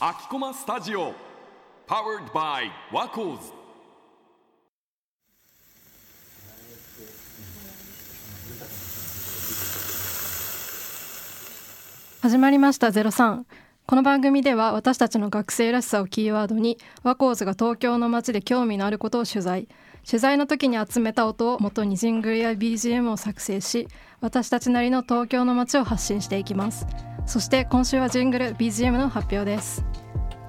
秋駒スタジオ Powered by ワコーズ始まりました03この番組では私たちの学生らしさをキーワードにワコーズが東京の街で興味のあることを取材。取材の時に集めた音を元にジングルや BGM を作成し私たちなりの東京の街を発信していきます。そして今週はジングル BGM の発表です。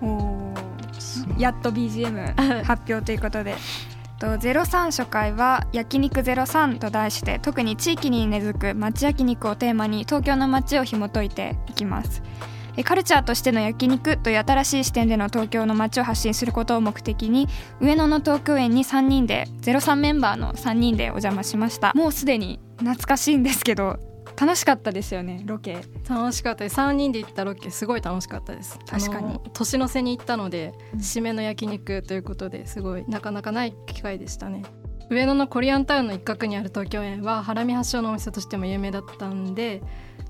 おーやっと BGM 発表ということで。と03初回は「焼肉03」と題して特に地域に根付く町焼肉をテーマに東京の街を紐解いていきます。えカルチャーとしての焼肉という新しい視点での東京の街を発信することを目的に上野の東京園に3人で03メンバーの3人でお邪魔しました。もうすでに懐かしいんですけど楽しかったですよねロケ。楽しかったです。3人で行ったロケすごい楽しかったです。確かに。年の瀬に行ったのでうん。締めの焼肉ということですごいなかなかない機会でしたね。上野のコリアンタウンの一角にある東京園はハラミ発祥のお店としても有名だったんで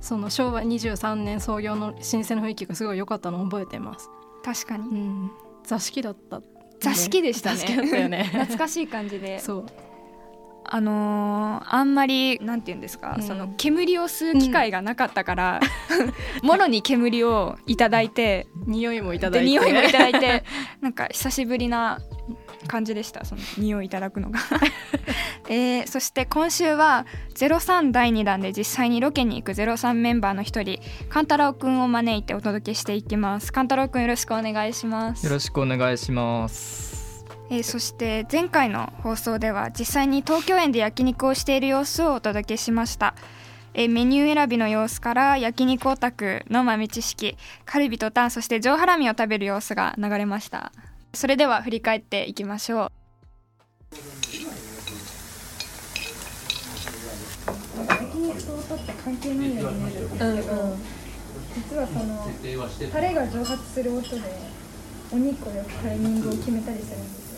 その昭和23年創業の老舗の雰囲気がすごい良かったのを覚えてます、確かに。うん、座敷だった、座敷でしたね。ね。懐かしい感じで。そうあのーあんまりなんて言うんですか、うん。その煙を吸う機会がなかったから、もろに煙をいただいて匂いもいただいて。で匂いもいただいてなんか久しぶりな感じでしたその匂いいただくのが、えーそして今週は03第2弾で実際にロケに行く03メンバーの一人カンタロウくんを招いてお届けしていきます。カンタロウくんよろしくお願いします。よろしくお願いします。えーそして前回の放送では実際に東京園で焼肉をしている様子をお届けしました、えーメニュー選びの様子から焼肉オタクの豆知識カルビとタンそして上ハラミを食べる様子が流れました。それでは振り返っていきましょう。焼肉と音って関係ないように見えるんですけど、実はそのタレが蒸発する音でお肉を焼くタイミングを決めたりするんですよ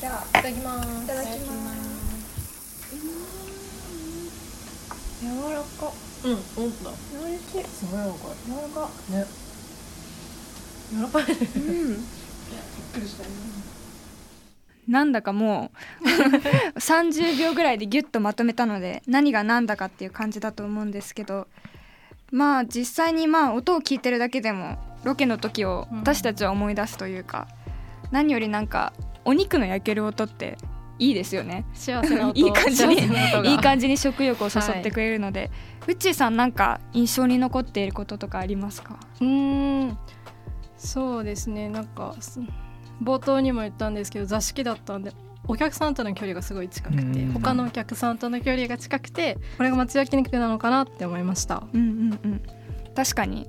じゃあいただきます。いただきます。柔らか。うん本当だおいしい。すごい柔らか柔らか。いね。柔らかい。うん。なんだかもう30秒ぐらいでギュッとまとめたので何が何だかっていう感じだと思うんですけどまあ実際にまあ音を聞いてるだけでもロケの時をうん。私たちは思い出すというか、何よりなんかお肉の焼ける音っていいですよね。いい感じにいい感じに食欲を誘ってくれるので、うっちーさんなんか印象に残っていることとかありますか？うーんそうですね。なんかす冒頭にも言ったんですけど座敷だったんでお客さんとの距離がすごい近くてうん。他のお客さんとの距離が近くてこれが町焼肉なのかなって思いました。うんうんうん。確かに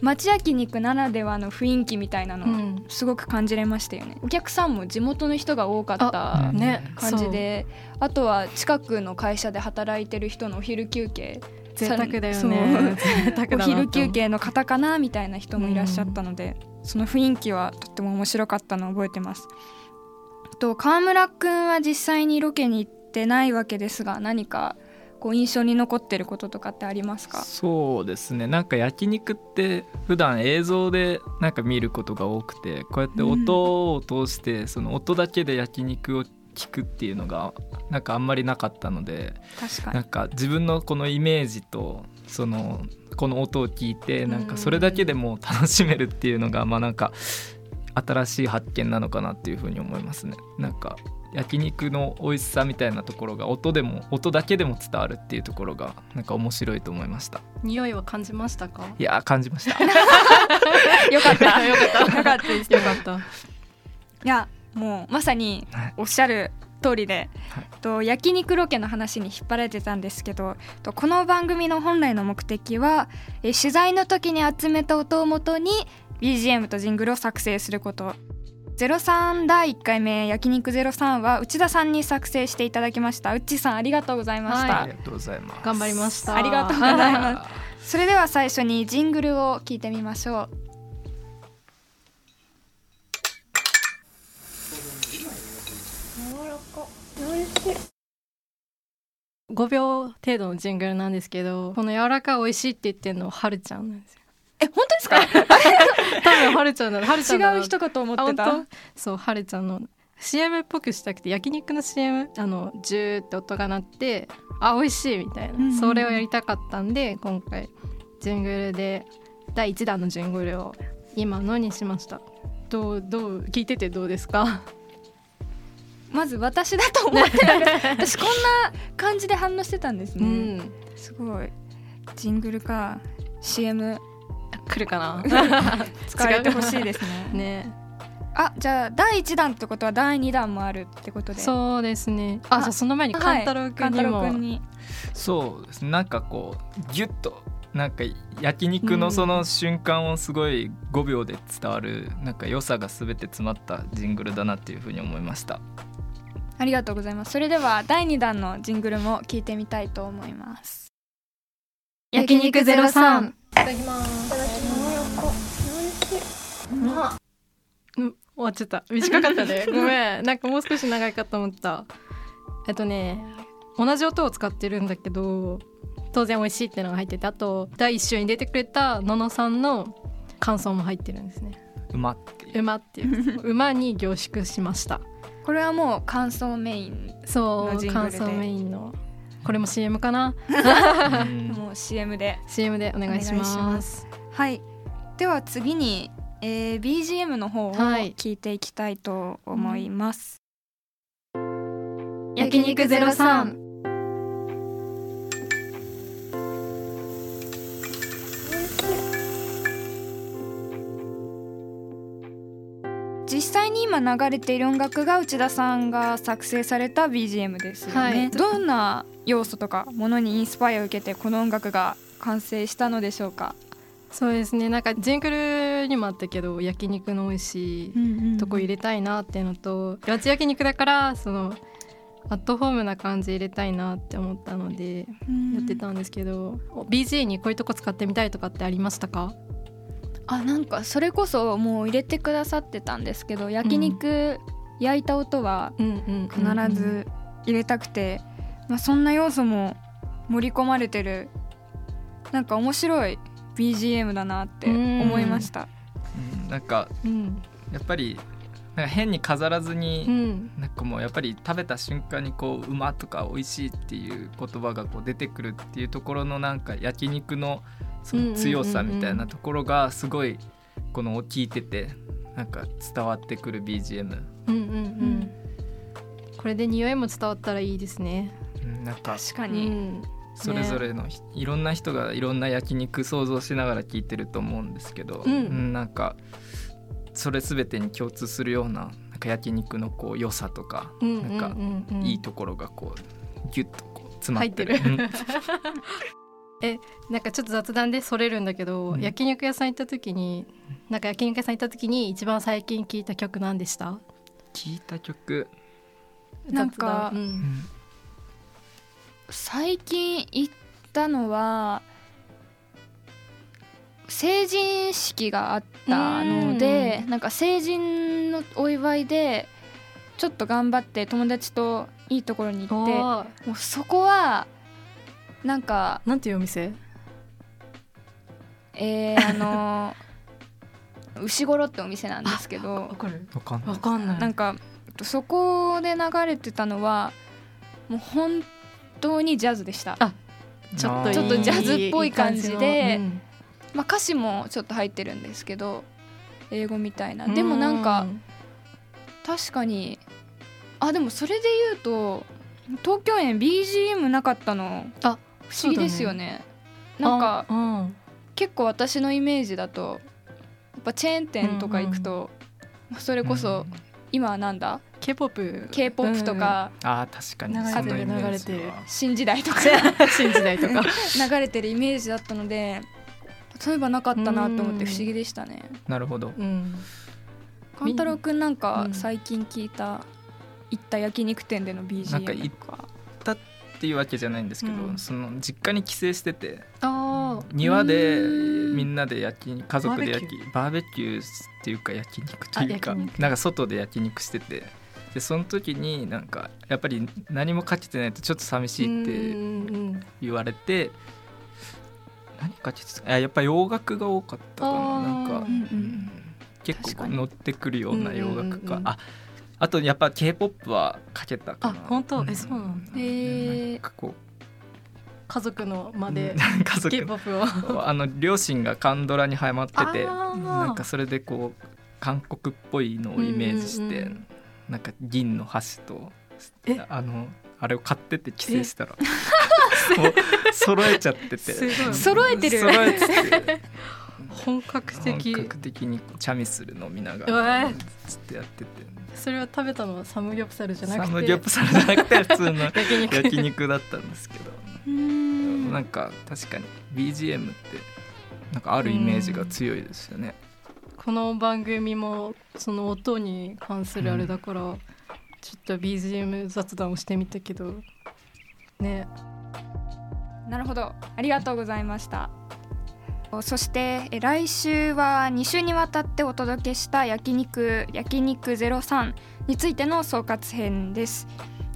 町焼肉ならではの雰囲気みたいなの、うん。すごく感じれましたよね。お客さんも地元の人が多かったうんね。感じであとは近くの会社で働いてる人のお昼休憩。贅沢だよね。お昼休憩の方かなみたいな人もいらっしゃったので、その雰囲気はとっても面白かったのを覚えてます。と川村くんは実際にロケに行ってないわけですが何かこう印象に残ってることとかってありますか？そうですね。なんか焼肉って普段映像でなんか見ることが多くてこうやって音を通してその音だけで焼肉を聞くっていうのがなんかあんまりなかったので確かに。なんか自分のこのイメージとそのこの音を聞いてなんかそれだけでも楽しめるっていうのがまあなんか新しい発見なのかなっていうふうに思いますね。なんか焼肉の美味しさみたいなところが音でも音だけでも伝わるっていうところがなんか面白いと思いました。匂いは感じましたか？いやー感じました。よかった。よかった。よかったです。よかった。いやもうまさにはい。おっしゃる通りで、はい。と焼肉ロケの話に引っ張られてたんですけどとこの番組の本来の目的はえ取材の時に集めた音をもとに BGM とジングルを作成すること03第1回目焼肉03は内田さんに作成していただきました。内さんありがとうございました、ありがとうございます。頑張りました。ありがとうございます。それでは最初にジングルを聞いてみましょう。柔らか。5秒程度のジングルなんですけどこの柔らかい美味しいって言ってるのははるちゃんなんですよえ本当ですか？多分はるちゃんだはるちゃん違う人かと思ってあたそうはるちゃんの CM っぽくしたくて焼肉の CM あのジューって音が鳴ってあ美味しいみたいな、うんうんそれをやりたかったんで今回ジングルで第1弾のジングルを今のにしました。どうどう聞いててどうですか？まず私だと思ってた私こんな感じで反応してたんですうね、ん。すごい。ジングルか CM 来るかな？使われてほしいですね。ね。あじゃあ第1弾ってことは第2弾もあるってことで。うそうですね。ああじゃあその前にはい勘太郎くんにも、くんに。そうですね。なんかこうギュッとなんか焼肉のその瞬間をすごい5秒で伝わるなんか良さが全て詰まったジングルだなっていうふうに思いました。ありがとうございます。それでは第2弾のジングルも聞いてみたいと思います。焼肉ゼロ三いただきます。うん、終わっちゃった。短かったね。ごめん。なんかもう少し長いかと思った。えっとね同じ音を使ってるんだけど当然美味しいっていうのが入っててあと第一週に出てくれたののさんの感想も入ってるんですね。馬っていう。馬っていう。馬に凝縮しました。これはもう感想メインそう感想メインのこれも CM かな？うん。もう CM で。CM でお願いします。はい。では次に、えー BGM の方をはい。聞いていきたいと思います、焼肉ゼロ三際に今流れている音楽が内田さんが作成された BGM ですよね、はい。どんな要素とかものにインスパイアを受けてこの音楽が完成したのでしょうか、そうですね。なんかジングルにもあったけど焼肉の美味しいとこ入れたいなっていうのと八焼肉だからそのアットホームな感じ入れたいなって思ったのでやってたんですけど、BG にこういうとこ使ってみたいとかってありましたか？あなんかそれこそもう入れてくださってたんですけど焼肉焼いた音は必ず入れたくて、まあ、そんな要素も盛り込まれてるなんか面白い BGM だなって思いました。うんなんかうん。やっぱりなんか変に飾らずうに、ん。なんかもうやっぱり食べた瞬間にこう馬とか美味しいっていう言葉がこう出てくるっていうところのなんか焼肉のその強さみたいなところがすごいこの聞いててなんか伝わってくる BGM、うんうんうん。これで匂いも伝わったらいいですね。うんなんかう確かに、ん。それぞれのひ、いろんな人がいろんな焼肉想像しながら聞いてると思うんですけど、うん。なんかそれ全てに共通するようななんか焼肉のこう良さとか、うんうんなんかうん。うんいいところがこうギュッとこう詰まってる。入ってうんなんかちょっと雑談でそれるんだけど、うん。焼肉屋さん行った時になんか焼肉屋さん行った時に一番最近聴いた曲何でした？聞いた曲、なんかううん。ん最近行ったのは成人式があったのでなんか成人のお祝いでちょっと頑張って友達といいところに行ってもうそこはなんかなんていうお店？えー、あの 牛ごろってお店なんですけど。かる。わかんない。わかんない。なんかそこで流れてたのはもう本当にジャズでした。あちょっといいちょっとジャズっぽい感じでいい感のまあ、歌詞もちょっと入ってるんですけど英語みたいな。でもなんか確かにあでもそれで言うと東京園 BGM なかったの。あ不思議ですよね。うんなんかあうん。結構私のイメージだとやっぱチェーン店とか行くと、それこそ今はなんだ？K-POP k p o p とか。あー確かに。流れてる新時代とか。新時代とか。流れてるイメージだったのでそういえばなかったなと思って不思議でしたね。なるほど。うん。勘太郎くんなんかうん。最近聞いた行った焼肉店での BGM なんかいとかっていうわけじゃないんですけど、うん。その実家に帰省してて庭でうん。みんなで焼き家族で焼きバーベキュー。っていうか焼肉というかなんか外で焼肉しててでその時になんかやっぱり何もかけてないとちょっと寂しいってうん言われて何かけてた？あやっぱ洋楽が多かったかななんか。うんうん結構乗ってくるような洋楽うんうんうんうん。かああとやっぱ k p o p はかけたかな。あ本当？えそうなんだ。へー。なんかこ家族の間で K-POP を。う あの両親がカンドラにハマっててなんかそれでこう韓国っぽいのをイメージして、うんうんうん。なんか銀の箸とえ？あのあれを買ってって帰省したら 揃えちゃってて。揃えてる。揃えてて本格的。本格的にチャミスル飲みながらえつってやってて。それは食べたのはサムギョプサルじゃなくて。サムギョプサルじゃなくて普通の 焼肉。焼肉だったんですけど。うん。なんか確かに BGM ってなんかあるイメージが強いですよね。この番組もその音に関するあれだから、ちょっと BGM 雑談をしてみたけど。ね。なるほど。ありがとうございましたそしてえ来週は2週にわたってお届けした焼肉焼肉03についての総括編です。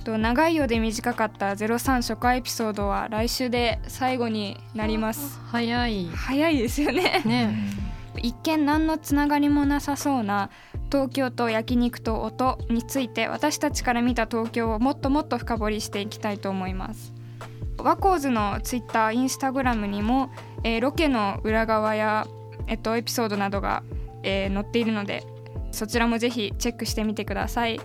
と長いようで短かった03初回エピソードは来週で最後になります。早い。早いですよね。ね。一見何のつながりもなさそうな東京と焼肉と音について私たちから見た東京をもっともっと深掘りしていきたいと思います。ワコーズのツイッターインスタグラムにも、えーロケの裏側や、えっと、エピソードなどが、えー載っているのでそちらもぜひチェックしてみてください。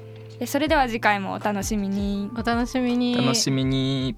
それでは次回もお楽しみに。お楽しみに楽しみに。